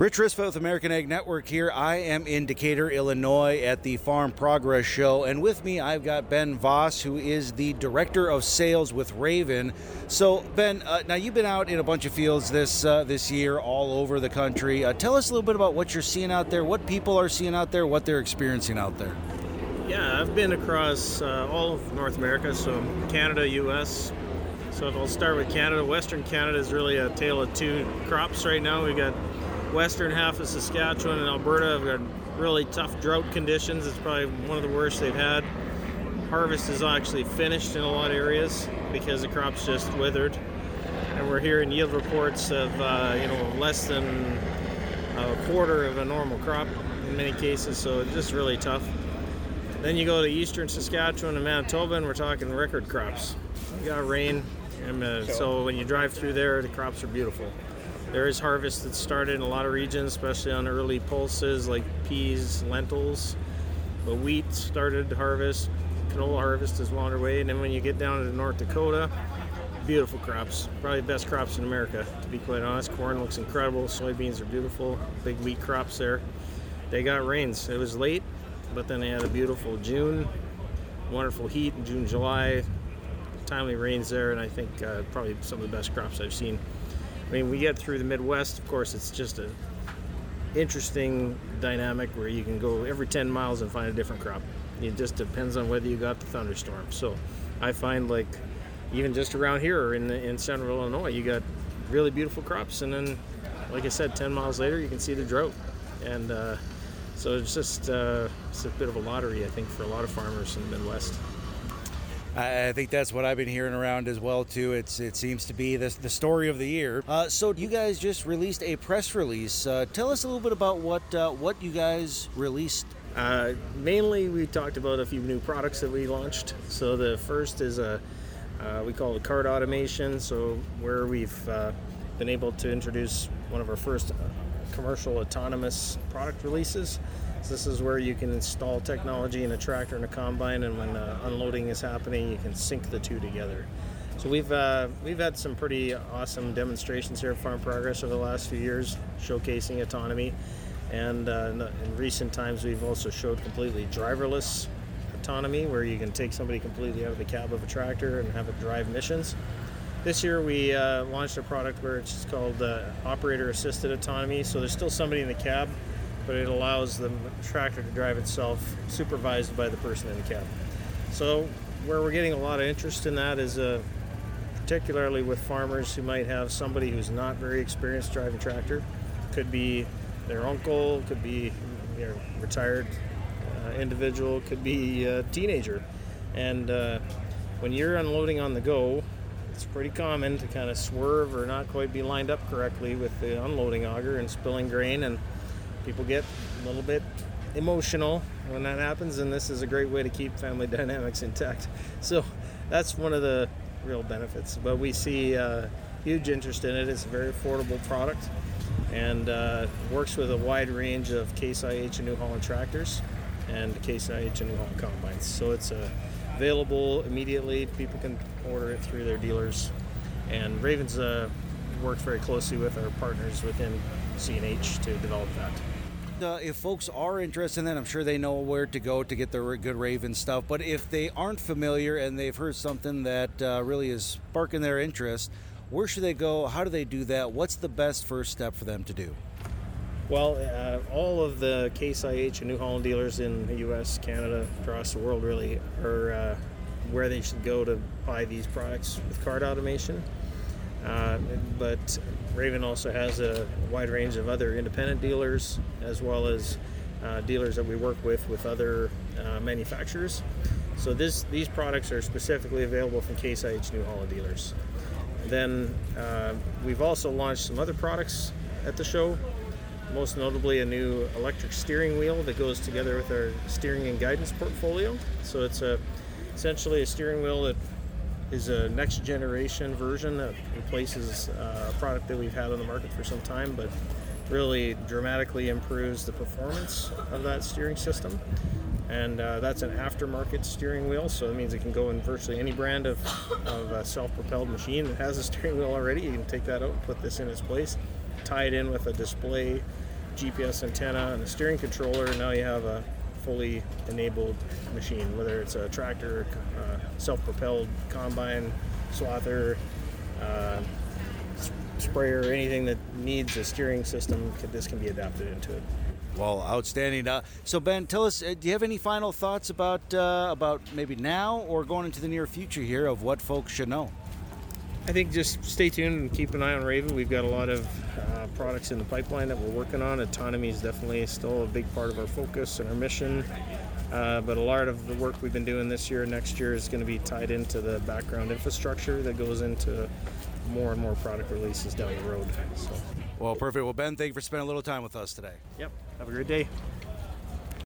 Rich Rispa with American Ag Network here. I am in Decatur, Illinois at the Farm Progress Show, and with me I've got Ben Voss, who is the Director of Sales with Raven. So, Ben, uh, now you've been out in a bunch of fields this uh, this year, all over the country. Uh, tell us a little bit about what you're seeing out there, what people are seeing out there, what they're experiencing out there. Yeah, I've been across uh, all of North America, so Canada, U.S. So I'll start with Canada, Western Canada is really a tale of two crops right now. We've got western half of Saskatchewan and Alberta have got really tough drought conditions. It's probably one of the worst they've had. Harvest is actually finished in a lot of areas because the crop's just withered, and we're hearing yield reports of uh, you know less than a quarter of a normal crop in many cases. So it's just really tough. Then you go to eastern Saskatchewan and Manitoba, and we're talking record crops. We got rain, and uh, so when you drive through there, the crops are beautiful. There is harvest that started in a lot of regions, especially on early pulses like peas, lentils. But wheat started harvest, canola harvest is well underway, and then when you get down to North Dakota, beautiful crops. Probably the best crops in America, to be quite honest. Corn looks incredible, soybeans are beautiful, big wheat crops there. They got rains. It was late, but then they had a beautiful June, wonderful heat in June, July, timely rains there, and I think uh, probably some of the best crops I've seen I mean, we get through the Midwest, of course, it's just a interesting dynamic where you can go every 10 miles and find a different crop. It just depends on whether you got the thunderstorm. So I find like even just around here in in central Illinois, you got really beautiful crops, and then like I said, 10 miles later, you can see the drought, and uh, so it's just uh, it's a bit of a lottery, I think, for a lot of farmers in the Midwest. I think that's what I've been hearing around as well too. It's it seems to be the, the story of the year. Uh, so you guys just released a press release. Uh, tell us a little bit about what uh, what you guys released. Uh, mainly, we talked about a few new products that we launched. So the first is a uh, we call it cart automation. So where we've uh, been able to introduce one of our first commercial autonomous product releases. So this is where you can install technology in a tractor and a combine, and when uh, unloading is happening, you can sync the two together. So we've uh, we've had some pretty awesome demonstrations here at Farm Progress over the last few years, showcasing autonomy, and uh, in recent times we've also showed completely driverless autonomy, where you can take somebody completely out of the cab of a tractor and have it drive missions. This year we uh, launched a product where it's called uh, operator assisted autonomy. So there's still somebody in the cab, but it allows the tractor to drive itself supervised by the person in the cab. So where we're getting a lot of interest in that is uh, particularly with farmers who might have somebody who's not very experienced driving tractor. Could be their uncle, could be know, retired uh, individual, could be a teenager. And uh, when you're unloading on the go, it's pretty common to kind of swerve or not quite be lined up correctly with the unloading auger and spilling grain and people get a little bit emotional when that happens, and this is a great way to keep family dynamics intact. So that's one of the real benefits. But we see uh, huge interest in it. It's a very affordable product and uh, works with a wide range of Case IH and New Holland tractors and Case IH and New Holland combines. So it's uh, available immediately. People can order it through their dealers. And Ravens uh, worked very closely with our partners within CNH to develop that. Uh, if folks are interested in that, I'm sure they know where to go to get their good Raven stuff. But if they aren't familiar and they've heard something that uh, really is sparking their interest, where should they go? How do they do that? What's the best first step for them to do? Well, uh, all of the Case IH and New Holland dealers in the U.S., Canada, across the world really are uh, where they should go to buy these products with cart automation. Uh, but Raven also has a wide range of other independent dealers as well as uh, dealers that we work with with other uh, manufacturers. So this, these products are specifically available from Case IH New Holland dealers. Then uh, we've also launched some other products at the show, most notably a new electric steering wheel that goes together with our steering and guidance portfolio. So it's a essentially a steering wheel that is a next generation version that replaces uh, a product that we've had on the market for some time, but really dramatically improves the performance of that steering system. And uh, that's an aftermarket steering wheel, so it means it can go in virtually any brand of, of self propelled machine that has a steering wheel already. You can take that out and put this in its place, tie it in with a display GPS antenna and a steering controller, and now you have a fully enabled machine, whether it's a tractor, uh, self-propelled combine, swather, uh, sprayer, anything that needs a steering system, this can be adapted into it. Well, outstanding. Uh, so, Ben, tell us, uh, do you have any final thoughts about uh, about maybe now or going into the near future here of what folks should know? I think just stay tuned and keep an eye on Raven. We've got a lot of uh, products in the pipeline that we're working on. Autonomy is definitely still a big part of our focus and our mission. Uh, but a lot of the work we've been doing this year and next year is going to be tied into the background infrastructure that goes into more and more product releases down the road. So, Well, perfect. Well, Ben, thank you for spending a little time with us today. yep. Have a great day.